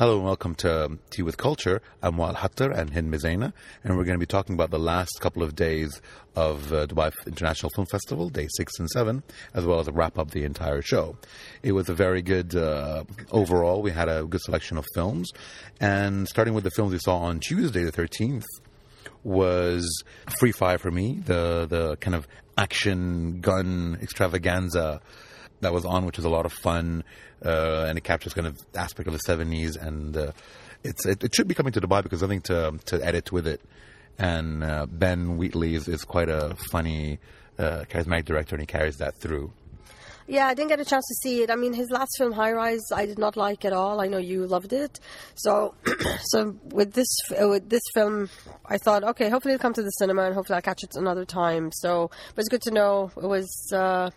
Hello and welcome to Tea with Culture. I'm Wael Hatter and Hind Mezaina, and we're going to be talking about the last couple of days of uh, Dubai International Film Festival, day six and seven, as well as wrap up the entire show. It was a very good uh, overall. We had a good selection of films, and starting with the films we saw on Tuesday, the 13th, was Free Fire for me, the the kind of action gun extravaganza that was on, which was a lot of fun, uh, and it captures kind of aspect of the seventies, and uh, it's it, it, should be coming to Dubai because I think to to edit with it, and uh, Ben Wheatley is, is quite a funny, uh, charismatic director, and he carries that through. Yeah, I didn't get a chance to see it. I mean, his last film, High Rise, I did not like at all. I know you loved it. So, so with this uh, with this film, I thought, okay, hopefully it'll come to the cinema, and hopefully I'll catch it another time. So, but it's good to know it was. Uh,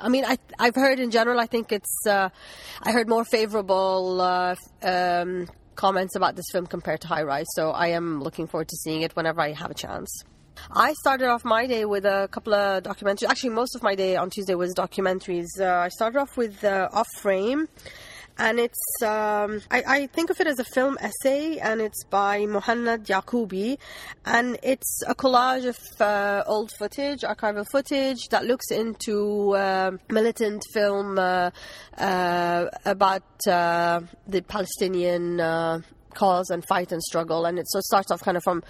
I mean, I I've heard in general. I think it's. Uh, I heard more favorable uh, um, comments about this film compared to High Rise. So I am looking forward to seeing it whenever I have a chance. I started off my day with a couple of documentaries. Actually, most of my day on Tuesday was documentaries. Uh, I started off with uh, Off Frame and it's um, I, I, think of it as a film essay, and it's by Mohannad Yaqoubi, and it's a collage of uh, old footage, archival footage that looks into uh, militant film uh, uh about uh, the Palestinian uh, cause and fight and struggle, and it so starts off kind of from.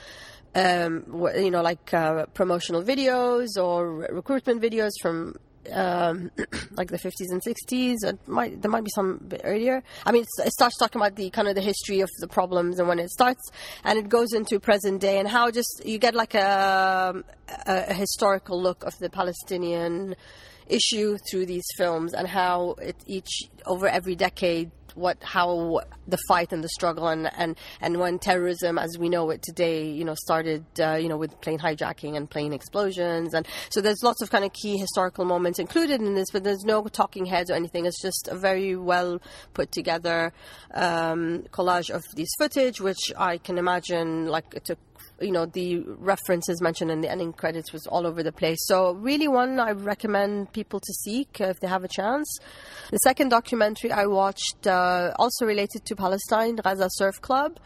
Um, you know, like promotional videos or recruitment videos from um, like the 50s and 60s. It might there might be some bit earlier. I mean, it starts talking about the kind of the history of the problems and when it starts, and it goes into present day and how just you get like a, a, a historical look of the Palestinian issue through these films and how it each over every decade what how the fight and the struggle and and and when terrorism as we know it today you know started uh, you know with plane hijacking and plane explosions. And so there's lots of kind of key historical moments included in this but there's no talking heads or anything. It's just a very well put together um, collage of these footage which I can imagine like it took you know the references mentioned in the ending credits was all over the place. So really one i recommend people to seek if they have a chance. The second documentary i watched uh, also related to palestine gaza surf club.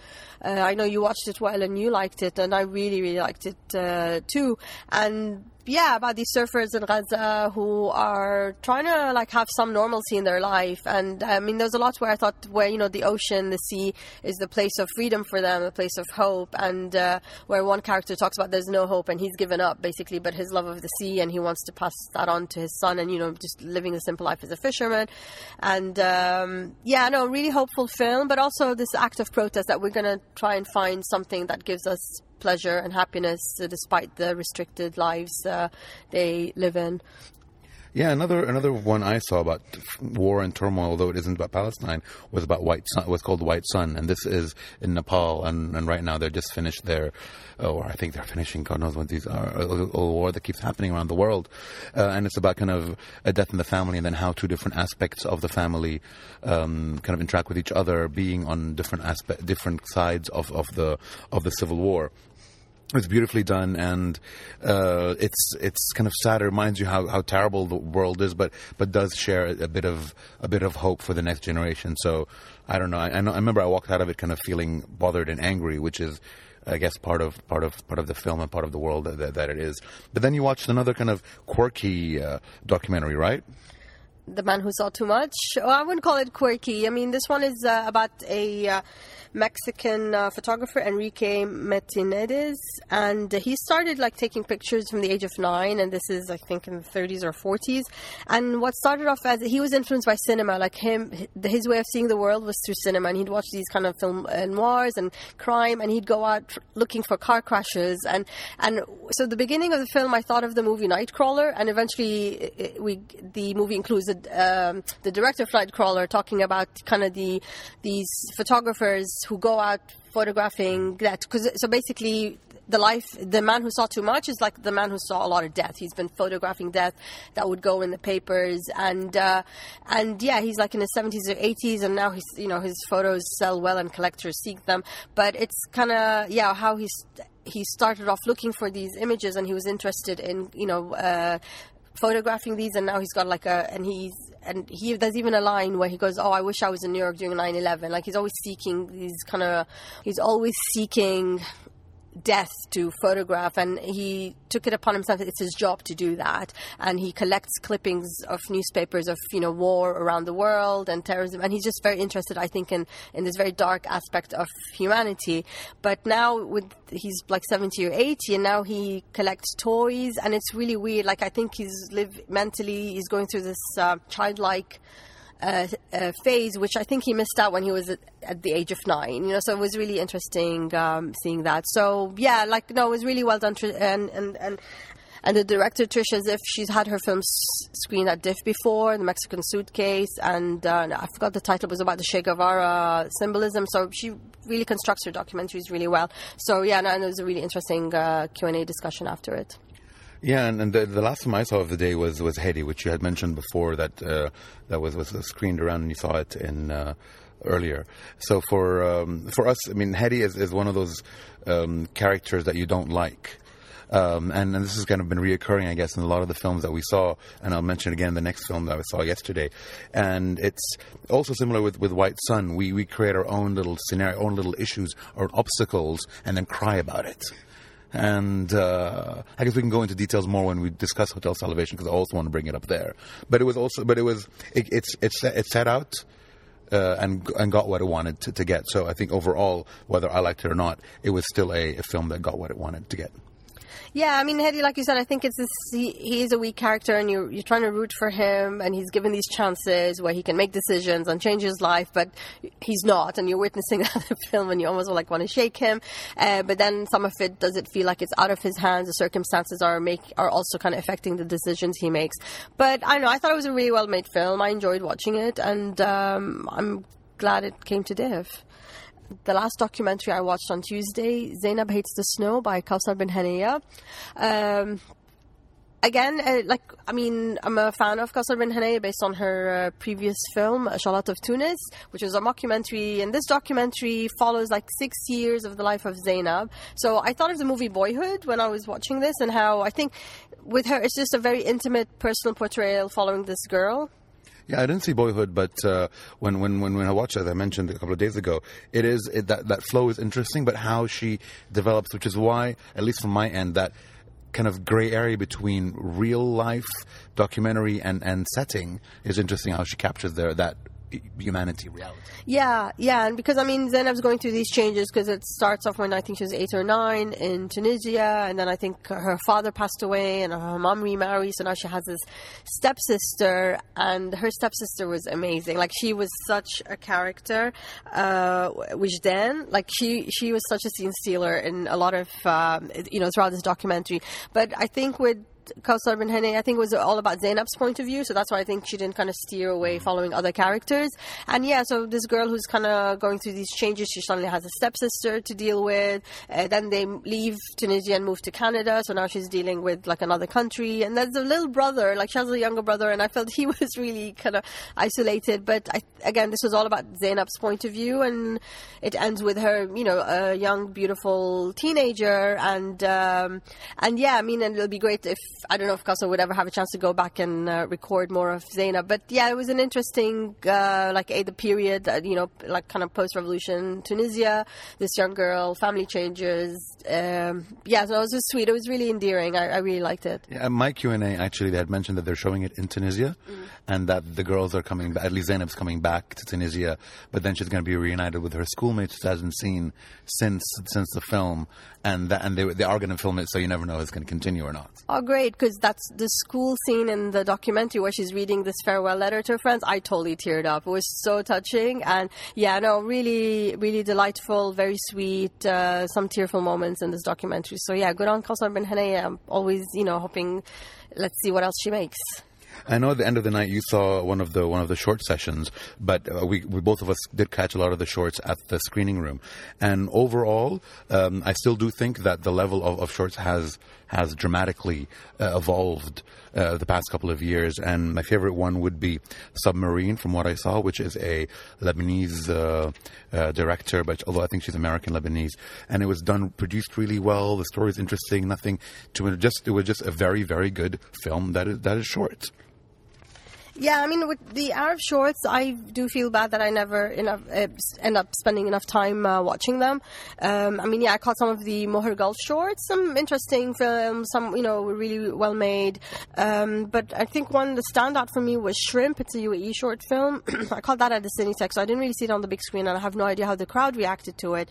Uh, i know you watched it well and you liked it and i really really liked it uh, too. And yeah, about these surfers in Gaza who are trying to like have some normalcy in their life. And I mean, there's a lot where I thought where you know the ocean, the sea is the place of freedom for them, a place of hope, and uh, where one character talks about there's no hope and he's given up basically, but his love of the sea and he wants to pass that on to his son, and you know just living a simple life as a fisherman. And um, yeah, no, really hopeful film, but also this act of protest that we're gonna try and find something that gives us pleasure and happiness uh, despite the restricted lives uh, they live in. Yeah, another another one I saw about war and turmoil, although it isn't about Palestine, was about White Sun. Was called White Sun, and this is in Nepal. And, and right now they're just finished their, or I think they're finishing. God knows what these are. A, a war that keeps happening around the world, uh, and it's about kind of a death in the family, and then how two different aspects of the family um, kind of interact with each other, being on different aspect, different sides of, of the of the civil war. It's beautifully done, and uh, it's it's kind of sad. It reminds you how, how terrible the world is, but but does share a bit of a bit of hope for the next generation. So I don't know. I, I, know, I remember I walked out of it kind of feeling bothered and angry, which is I guess part of part of part of the film and part of the world that, that it is. But then you watched another kind of quirky uh, documentary, right? The Man Who Saw Too Much. Well, I wouldn't call it quirky. I mean, this one is uh, about a uh, Mexican uh, photographer Enrique Metinides, and he started like taking pictures from the age of nine, and this is I think in the 30s or 40s. And what started off as he was influenced by cinema, like him, his way of seeing the world was through cinema, and he'd watch these kind of film uh, noirs and crime, and he'd go out looking for car crashes, and and so the beginning of the film, I thought of the movie Nightcrawler, and eventually we the movie includes a, um, the director of Nightcrawler talking about kind of the these photographers who go out photographing that because so basically the life the man who saw too much is like the man who saw a lot of death. He's been photographing death that would go in the papers and uh, and yeah he's like in his 70s or 80s and now he's you know his photos sell well and collectors seek them. But it's kind of yeah how he's he started off looking for these images and he was interested in you know uh, photographing these, and now he's got like a and he's and he there's even a line where he goes, "Oh, I wish I was in New York during 9/11." Like he's always seeking these kind of he's always seeking death to photograph and he took it upon himself it's his job to do that. And he collects clippings of newspapers of you know war around the world and terrorism and he's just very interested i think in in this very dark aspect of humanity. But now with he's like 70 or 80 and now he collects toys and it's really weird. Like i think he's live mentally he's going through this uh, childlike uh, phase, which I think he missed out when he was at, at, the age of nine. You know, so it was really interesting um, seeing that. So yeah, like no, it was really well done, and and and. And the director Trisha Ziff, she's had her films screened at DIFF before, The Mexican Suitcase, and uh, I forgot the title was about the Che Guevara symbolism. So she really constructs her documentaries really well. So yeah, and it was a really interesting uh, Q and A discussion after it. Yeah, and, and the, the, last film I saw of the day was was Hedi, which you had mentioned before that uh, that was was screened around and you saw it in uh, earlier. So for um, for us, I mean, Hedi is, is one of those um, characters that you don't like. Um, and, and, this has kind of been reoccurring, I guess, in a lot of the films that we saw. And I'll mention again the next film that I saw yesterday. And it's also similar with, with White Sun. We, we create our own little scenario, our own little issues or obstacles, and then cry about it and uh, I guess we can go into details more when we discuss Hotel salvation because I also want to bring it up there. But it was also, but it was, it, it's it's it set out. Uh, and and got what it wanted to, to get. So I think overall, whether I liked it or not, it was still a, a film that got what it wanted to get. Yeah, I mean, Hedi, like you said, I think it's this, he, he's a weak character, and you're you're trying to root for him, and he's given these chances where he can make decisions and change his life, but he's not, and you're witnessing that in the film, and you almost like want to shake him. Uh, but then some of it does it feel like it's out of his hands. The circumstances are make are also kind of affecting the decisions he makes. But I know I thought it was a really well made film. I enjoyed watching it, and um, I'm glad it came to DIFF the last documentary I watched on Tuesday, Zainab Hates the Snow by Kaouther Ben Hania. Um, again, uh, like, I mean, I'm a fan of Kaouther Ben Hania based on her uh, previous film, Challat of Tunis, which was a mockumentary. And this documentary follows like six years of the life of Zainab. So I thought of the movie Boyhood when I was watching this and how I think with her, it's just a very intimate personal portrayal following this girl. Yeah, I didn't see Boyhood, but uh, when, when, when, when I watched it, as I mentioned a couple of days ago, it is it, that that flow is interesting, but how she develops, which is why, at least from my end, that kind of gray area between real life documentary and, and setting is interesting. How she captures there that humanity reality. Yeah, yeah, and because I mean Zainab's going through these changes because it starts off when I think she was eight or nine in Tunisia, and then I think her father passed away and her mom remarried, so now she has this stepsister, and her stepsister was amazing. Like she was such a character, uh, then Like she she was such a scene stealer in a lot of um, you know throughout this documentary. But I think with Kaouther Ben Hania, I think it was all about Zainab's point of view, so that's why I think she didn't kind of steer away mm. following other characters. And yeah, so this girl who's kind of going through these changes, she suddenly has a stepsister to deal with. Uh, then they leave Tunisia and move to Canada, so now she's dealing with like another country. And there's a little brother, like she has a younger brother, and I felt he was really kind of isolated. But I, again, this was all about Zainab's point of view, and it ends with her, you know, a young, beautiful teenager, and um, and yeah, I mean, and it'll be great if I don't know if Kaouther would ever have a chance to go back and uh, record more of Zainab. But yeah, it was an interesting, uh, like, a, the period, uh, you know, like kind of post revolution Tunisia, this young girl, family changes. Um, yeah, so it was just sweet. It was really endearing. I, I really liked it. Yeah, my Q&A, actually, they had mentioned that they're showing it in Tunisia mm. and that the girls are coming back, at least Zainab's coming back to Tunisia, but then she's going to be reunited with her schoolmates she hasn't seen since since the film. And that, and they, they are going to film it, so you never know if it's going to continue or not. Oh, great because that's the school scene in the documentary where she's reading this farewell letter to her friends. I totally teared up. It was so touching, and yeah, no, really, really delightful, very sweet. Uh, some tearful moments in this documentary. So yeah, good on Kaouther Ben Hania. I'm always, you know, hoping. Let's see what else she makes. I know at the end of the night you saw one of the one of the short sessions, but uh, we, we both of us did catch a lot of the shorts at the screening room. And overall, um, I still do think that the level of, of shorts has has dramatically uh, evolved uh, the past couple of years. And my favorite one would be Submarine, from what I saw, which is a Lebanese uh, uh, director, but although I think she's American Lebanese, and it was done produced really well. The story is interesting. Nothing to. Just it was just a very very good film that is that is short. Yeah, I mean, with the Arab shorts, I do feel bad that I never enough, uh, end up spending enough time uh, watching them. Um, I mean, yeah, I caught some of the Muhr Gulf shorts, some interesting films, some, you know, really well made. Um, but I think one, the standout for me was Shrimp. It's a UAE short film. I caught that at the Cinetech, so I didn't really see it on the big screen, and I have no idea how the crowd reacted to it.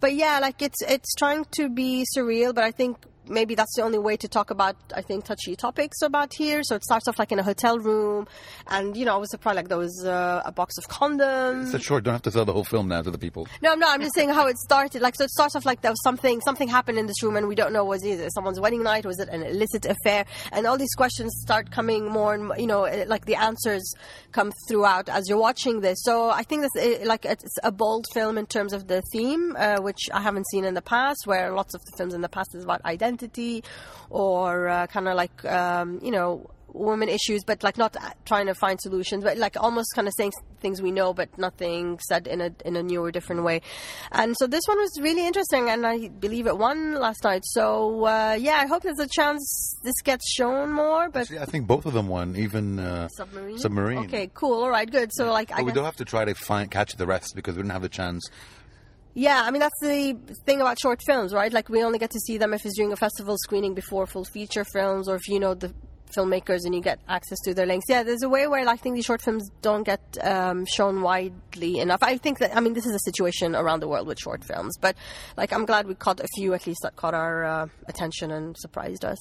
But yeah, like it's it's trying to be surreal, but I think maybe that's the only way to talk about I think touchy topics about here. So it starts off like in a hotel room, and you know I was surprised like there was uh, a box of condoms. So short, don't have to sell the whole film now to the people. No, no, I'm just saying how it started. Like so, it starts off like there was something something happened in this room, and we don't know was it someone's wedding night, or was it an illicit affair, and all these questions start coming more and you know like the answers come throughout as you're watching this. So I think that's like it's a bold film in terms of the theme, uh, which I haven't seen in the past, where lots of the films in the past is about identity identity or uh, kind of like um, you know women issues, but like not trying to find solutions, but like almost kind of saying things we know, but nothing said in a in a new or different way. And so this one was really interesting, and I believe it won last night. So uh, yeah, I hope there's a chance this gets shown more. But Actually, I think both of them won, even uh, submarine. Submarine. Okay, cool. All right, good. So like, but we don't have to try to find catch the rest because we didn't have the chance yeah, I mean that's the thing about short films, right? Like we only get to see them if it's during a festival screening before full feature films, or if you know the filmmakers and you get access to their links. Yeah, there's a way where I think these short films don't get um, shown widely enough. I think that I mean this is a situation around the world with short films, but like I'm glad we caught a few at least that caught our uh, attention and surprised us.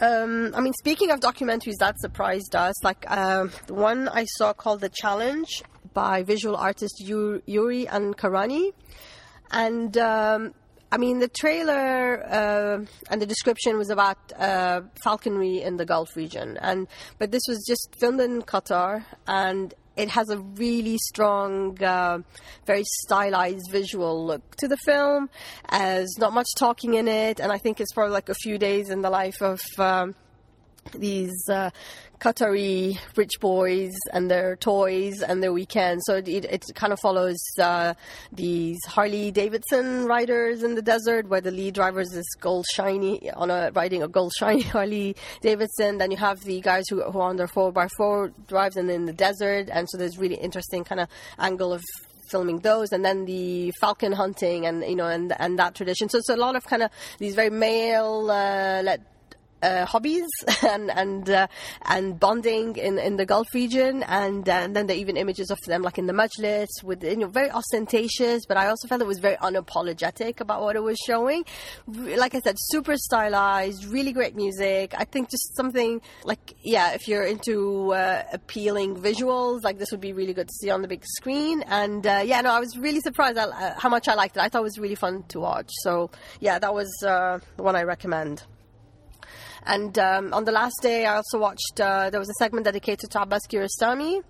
Um, I mean, speaking of documentaries that surprised us, like uh, the one I saw called The Challenge by visual artist Yuri Ancarani. And um, I mean, the trailer uh, and the description was about uh, falconry in the Gulf region, and but this was just filmed in Qatar, and it has a really strong, uh, very stylized visual look to the film. There's not much talking in it, and I think it's probably like a few days in the life of. Um, these uh, Qatari rich boys and their toys and their weekends. So it, it kind of follows uh, these Harley Davidson riders in the desert, where the lead driver is this gold shiny on a riding a gold shiny Harley Davidson. Then you have the guys who, who are on their four by four drives and in the desert, and so there's really interesting kind of angle of filming those, and then the falcon hunting, and you know, and and that tradition. So it's a lot of kind of these very male uh, let uh, hobbies and and uh, and bonding in, in the Gulf region, and, uh, and then there are even images of them like in the Majlis with you know very ostentatious, but I also felt it was very unapologetic about what it was showing. Like I said, super stylized, really great music. I think just something like yeah, if you're into uh, appealing visuals, like this would be really good to see on the big screen. And uh, yeah, no, I was really surprised at uh, how much I liked it. I thought it was really fun to watch. So yeah, that was the one I recommend. And um, on the last day, I also watched, uh, there was a segment dedicated to Abbas Kiarostami,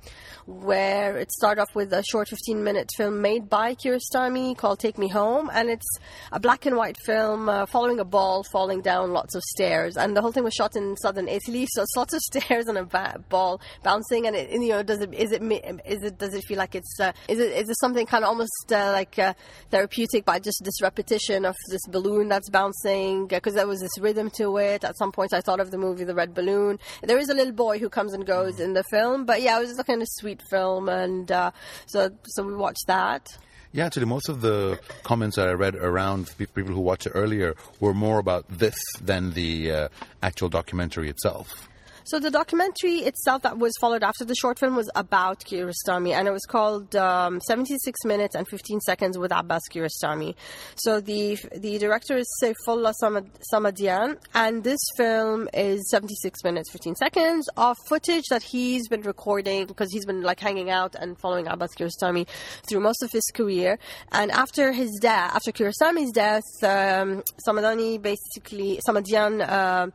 where it started off with a short 15 minute film made by Kiarostami called Take Me Home. And it's a black and white film uh, following a ball falling down lots of stairs. And the whole thing was shot in southern Italy, so it's lots of stairs and a ba- ball bouncing. And, it, you know, does it, is it, is it, does it feel like it's, uh, is it, is it something kind of almost uh, like uh, therapeutic by just this repetition of this balloon that's bouncing? Because there was this rhythm to it at some point I thought of the movie The Red Balloon. There is a little boy who comes and goes in the film, but yeah, it was a kind of sweet film, and uh, so so we watched that. Yeah, actually, most of the comments that I read around people who watched it earlier were more about this than the uh, actual documentary itself. So the documentary itself that was followed after the short film was about Kiarostami, and it was called um, 76 Minutes and 15 Seconds with Abbas Kiarostami. So the the director is Seifollah Samadian, and this film is 76 minutes 15 seconds of footage that he's been recording because he's been like hanging out and following Abbas Kiarostami through most of his career. And after his death, after Kiarostami's death, um, Samadani basically Samadian uh,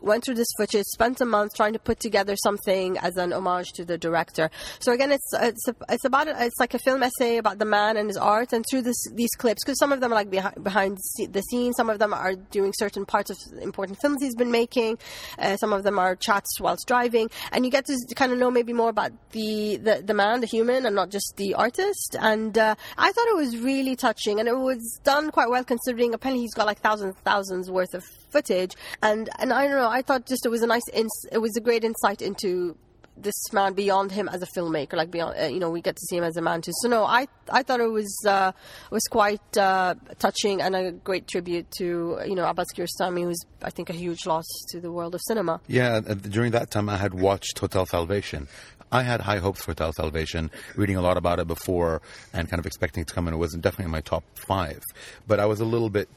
went through this footage, spent a month trying to put together something as an homage to the director. So again, it's it's it's about it's like a film essay about the man and his art, and through this these clips, because some of them are like behind behind the scenes, some of them are doing certain parts of important films he's been making, uh, some of them are chats whilst driving, and you get to kind of know maybe more about the the, the man, the human, and not just the artist. And uh, I thought it was really touching, and it was done quite well considering apparently he's got like thousands thousands worth of footage, and and I don't know, I thought just it was a nice, ins- it was a great insight into this man beyond him as a filmmaker, like beyond, uh, you know, we get to see him as a man too. So no, I I thought it was uh, was quite uh, touching and a great tribute to you know Abbas Kiarostami, who's I think a huge loss to the world of cinema. Yeah, during that time I had watched Hotel Salvation. I had high hopes for Hotel Salvation, reading a lot about it before and kind of expecting it to come in. It wasn't definitely in my top five, but I was a little bit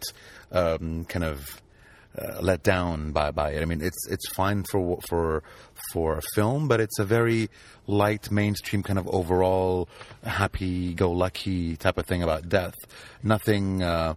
um, kind of uh, let down by by it. I mean, it's it's fine for for for a film, but it's a very light mainstream kind of overall happy-go-lucky type of thing about death. Nothing uh,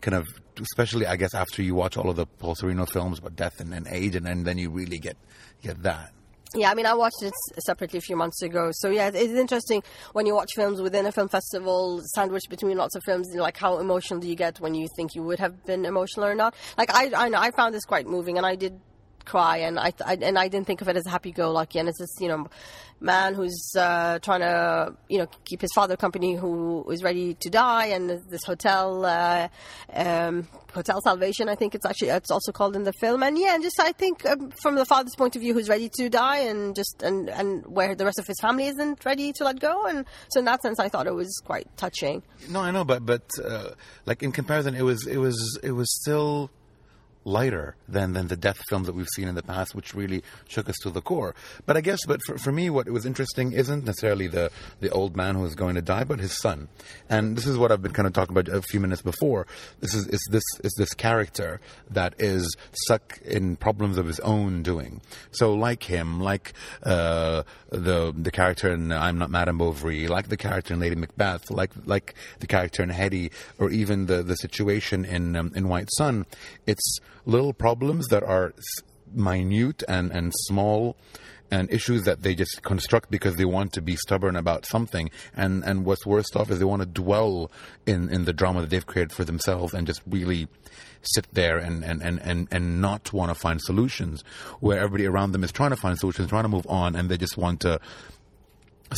kind of, especially I guess after you watch all of the Paul Sorvino films about death and, and age, and, and then you really get get that. Yeah, I mean, I watched it separately a few months ago. So yeah, it's interesting when you watch films within a film festival, sandwiched between lots of films. Like how emotional do you get when you think you would have been emotional or not? Like I, I know I found this quite moving, and I did cry, and I, I and I didn't think of it as a happy-go-lucky. And it's this, you know, man who's uh, trying to, you know, keep his father company, who is ready to die, and this hotel, uh, um, Hotel Salvation, I think it's actually it's also called in the film. And yeah, and just I think um, from the father's point of view, who's ready to die, and just and and where the rest of his family isn't ready to let go. And so in that sense, I thought it was quite touching. No, I know, but but uh, like in comparison, it was it was it was still lighter than, than the death films that we've seen in the past, which really shook us to the core. But I guess, but for, for me, what was interesting isn't necessarily the, the old man who is going to die, but his son. And this is what I've been kind of talking about a few minutes before. This is, is this is this character that is stuck in problems of his own doing. So like him, like uh, the the character in I'm Not Madame Bovary, like the character in Lady Macbeth, like like the character in Hedi, or even the the situation in um, in White Sun. It's little problems that are minute and, and small and issues that they just construct because they want to be stubborn about something. And, and what's worst off is they want to dwell in, in the drama that they've created for themselves and just really sit there and, and, and, and, and not want to find solutions where everybody around them is trying to find solutions, trying to move on, and they just want to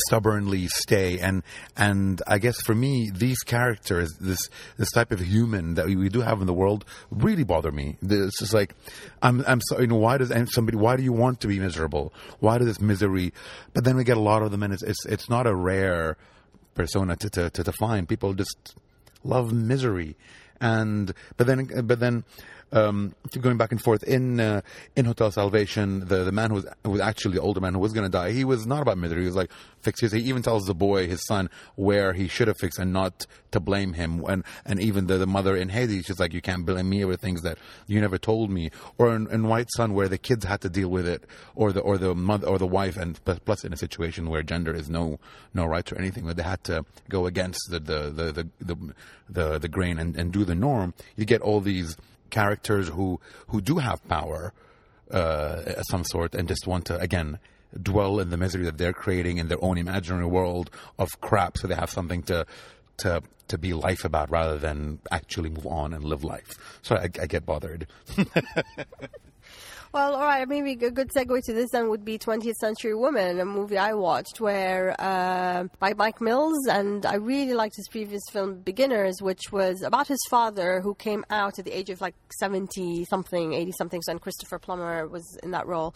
stubbornly stay. And and I guess for me these characters this this type of human that we do have in the world really bother me. It's just like I'm I'm sorry you know why does somebody why do you want to be miserable? Why does this misery but then we get a lot of them and it's it's, it's not a rare persona to, to, to, to find people just love misery. And but then but then um, going back and forth in uh, in Hotel Salvation. The the man who was who was actually the older man who was going to die. He was not about misery. He was like fix his. He even tells the boy, his son, where he should have fixed and not to blame him. And and even the, the mother in Hedi, she's like, you can't blame me over things that you never told me. Or in, in White Sun, where the kids had to deal with it, or the or the mother or the wife, and plus in a situation where gender is no no right or anything, where they had to go against the the the the the, the, the grain and, and do the norm. You get all these characters who who do have power uh, some sort and just want to again dwell in the misery that they're creating in their own imaginary world of crap, so they have something to to to be life about rather than actually move on and live life. So I, I get bothered. Well, all right. Maybe a good segue to this then would be 20th Century Woman, a movie I watched where uh, by Mike Mills, and I really liked his previous film Beginners, which was about his father who came out at the age of like 70 something, 80 something, and Christopher Plummer was in that role.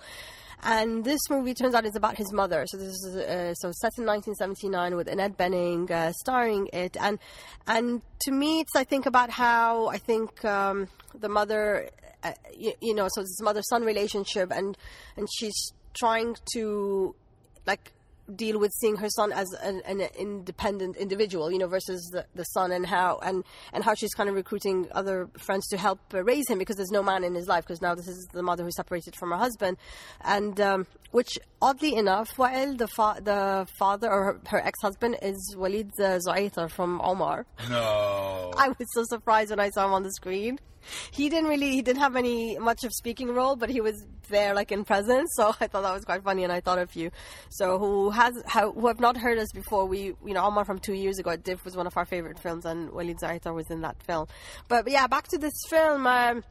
And this movie turns out is about his mother. So this is uh, so set in 1979 with Annette Bening uh, starring it, and and to me, it's I think about how I think um, the mother uh, you, you, know, so it's mother son relationship, and and she's trying to like deal with seeing her son as an, an, independent individual, you know, versus the, the son and how and and how she's kind of recruiting other friends to help uh, raise him because there's no man in his life because now this is the mother who's separated from her husband, and um, which oddly enough, while the fa- the father or her, her ex husband is Walid uh, from Omar. No, I was so surprised when I saw him on the screen. He didn't really he didn't have any much of speaking role, but he was there, like in presence. So I thought that was quite funny, and I thought of you. So who has who have not heard us before? We, you know, Omar from two years ago, Diff was one of our favorite films, and Waleed Zuaiter was in that film. But, but yeah, back to this film. Um,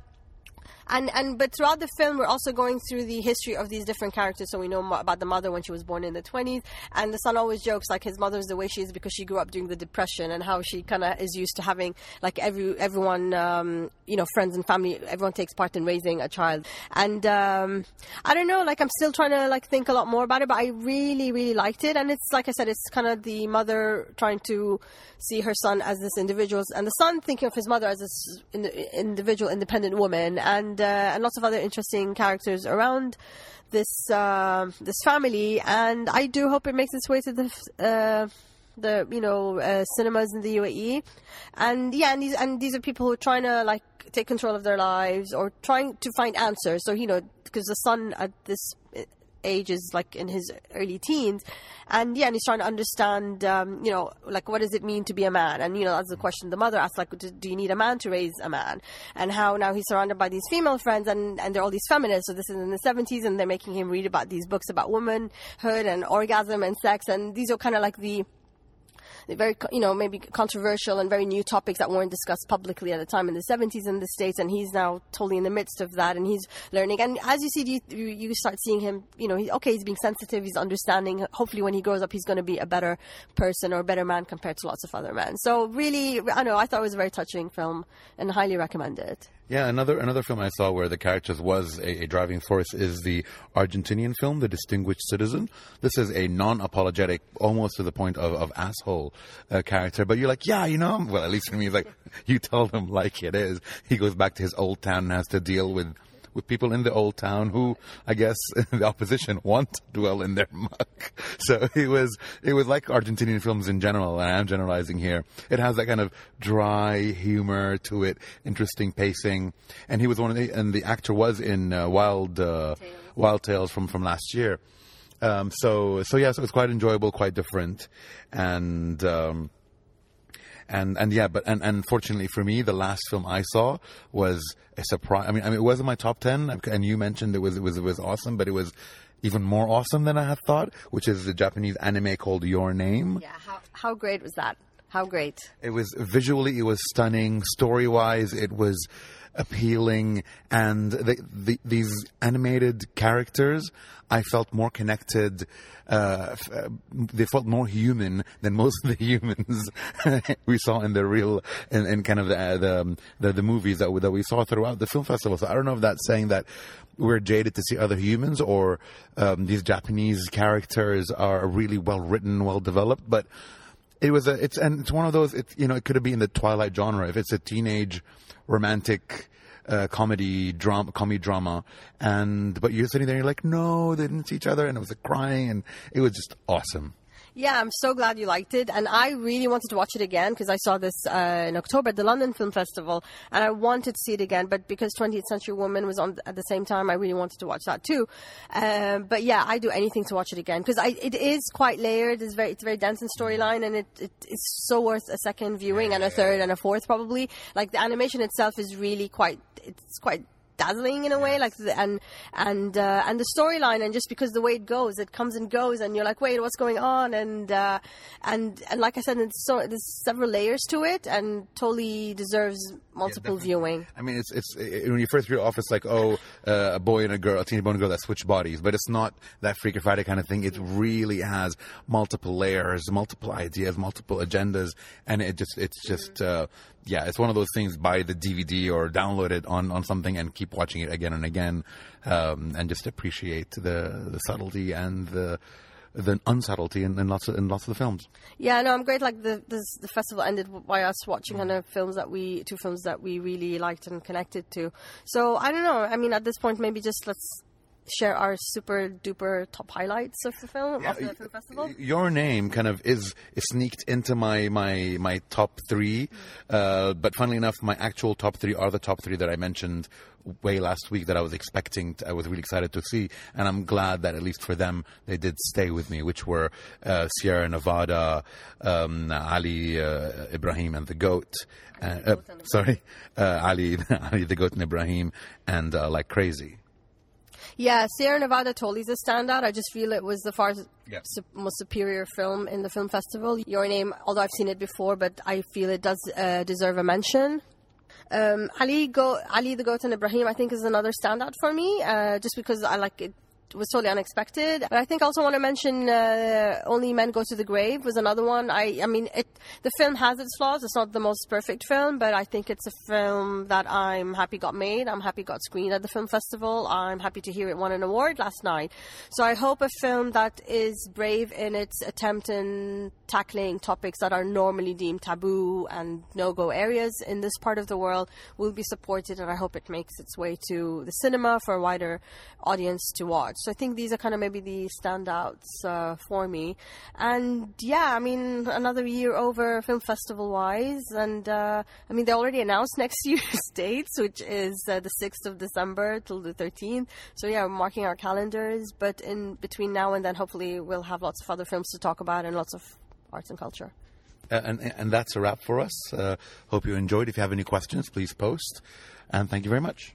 and and but throughout the film we're also going through the history of these different characters. So we know about the mother when she was born in the 20s and the son always jokes like his mother is the way she is because she grew up during the depression and how she kind of is used to having like every everyone um, you know friends and family everyone takes part in raising a child. And um, i don't know like i'm still trying to like think a lot more about it but i really really liked it. And it's like i said it's kind of the mother trying to see her son as this individual and the son thinking of his mother as this individual independent woman. And uh, and lots of other interesting characters around this uh, this family and i do hope it makes its way to the uh, the you know uh, cinemas in the UAE, and yeah, and these and these are people who are trying to like take control of their lives or trying to find answers. So you know, because the son at this age is like in his early teens, and yeah, and he's trying to understand, um, you know, like what does it mean to be a man? And you know, that's the question the mother asks, like, do you need a man to raise a man? And how now he's surrounded by these female friends, and and they're all these feminists. So this is in the seventies, and they're making him read about these books about womanhood and orgasm and sex, and these are kind of like the very, you know, maybe controversial and very new topics that weren't discussed publicly at the time in the 70s in the States. And he's now totally in the midst of that and he's learning. And as you see, you, you start seeing him, you know, he, okay, he's being sensitive, he's understanding. Hopefully, when he grows up, he's going to be a better person or a better man compared to lots of other men. So, really, I know, I thought it was a very touching film and highly recommend it. Yeah, another another film I saw where the characters was a, a, driving force is the Argentinian film, The Distinguished Citizen. This is a non-apologetic, almost to the point of, of asshole uh, character, but you're like, yeah, you know, well, at least for me, it's like, you tell him like it is. He goes back to his old town and has to deal with with people in the old town who, I guess, the opposition want to dwell in their muck. So it was, it was like Argentinian films in general, and I'm generalizing here. It has that kind of dry humor to it, interesting pacing, and he was one of the, and the actor was in uh, Wild, uh, Tales. Wild Tales from, from last year. Um, so, so yeah, so it was quite enjoyable, quite different, and, um, and and yeah, but and and fortunately for me, the last film I saw was a surprise. I mean, I mean, it wasn't my top ten, and you mentioned it was it was it was awesome, but it was even more awesome than I had thought, which is the Japanese anime called Your Name. Yeah, how how great was that? How great! It was visually, it was stunning. Story wise, it was appealing, and the, the, these animated characters, I felt more connected. Uh, uh, they felt more human than most of the humans we saw in the real, in, in kind of the, the, the, the movies that we, that we saw throughout the film festival. So I don't know if that's saying that we're jaded to see other humans or um, these Japanese characters are really well written, well developed, but it was a it's and it's one of those it's you know it could have been the twilight genre if it's a teenage romantic uh, comedy drama, comedy drama, and but you're sitting there, and you're like, no, they didn't see each other, and it was like crying, and it was just awesome. Yeah, I'm so glad you liked it, and I really wanted to watch it again because I saw this uh, in October at the London Film Festival, and I wanted to see it again. But because 20th Century Woman was on at the same time, I really wanted to watch that too. Um, but yeah, I do anything to watch it again because it is quite layered. It's very it's very dense in storyline, and it, it it's so worth a second viewing and a third and a fourth probably. Like the animation itself is really quite it's quite dazzling in a way, like the, and and uh, and the storyline, and just because the way it goes, it comes and goes, and you're like, wait, what's going on? And uh, and and like I said, it's so there's several layers to it, and totally deserves multiple yeah, viewing. I mean, it's it's it, when you first read off, it's like oh, uh, a boy and a girl, a teeny boy and a girl that switch bodies, but it's not that Freaky Friday kind of thing. It really has multiple layers, multiple ideas, multiple agendas, and it just it's just. Uh, yeah, it's one of those things. Buy the DVD or download it on, on something and keep watching it again and again, um, and just appreciate the the subtlety and the the unsubtlety in, in lots of in lots of the films. Yeah, no, I'm great. Like the this, the festival ended by us watching kind of films that we two films that we really liked and connected to. So I don't know. I mean, at this point, maybe just let's share our super duper top highlights of the film yeah, of the film festival? Your name kind of is, is sneaked into my my my top three, uh, but funnily enough, my actual top three are the top three that I mentioned way last week that I was expecting. To, I was really excited to see, and I'm glad that at least for them they did stay with me, which were uh, Sieranevada, um, Ali uh, Ibrahim and the Goat. Uh, sorry, uh, Ali Ali the Goat and Ibrahim, and uh, like crazy. Yeah, Sieranevada totally is a standout. I just feel it was the far Yeah. su- most superior film in the film festival. Your Name, although I've seen it before, but I feel it does uh, deserve a mention. Um, Ali, Go- Ali the Goat and Ibrahim, I think, is another standout for me, uh, just because I like it. Was totally unexpected, but I think I also want to mention uh, "Only Men Go to the Grave" was another one. I, I mean, it the film has its flaws. It's not the most perfect film, but I think it's a film that I'm happy got made. I'm happy got screened at the film festival. I'm happy to hear it won an award last night. So I hope a film that is brave in its attempt in tackling topics that are normally deemed taboo and no-go areas in this part of the world will be supported, and I hope it makes its way to the cinema for a wider audience to watch. So I think these are kind of maybe the standouts uh, for me. And yeah, I mean, another year over film festival wise. And uh, I mean, they already announced next year's dates, which is uh, the 6th of December till the 13th. So yeah, we're marking our calendars. But in between now and then, hopefully, we'll have lots of other films to talk about and lots of arts and culture. Uh, and, and that's a wrap for us. Uh, hope you enjoyed. If you have any questions, please post. And thank you very much.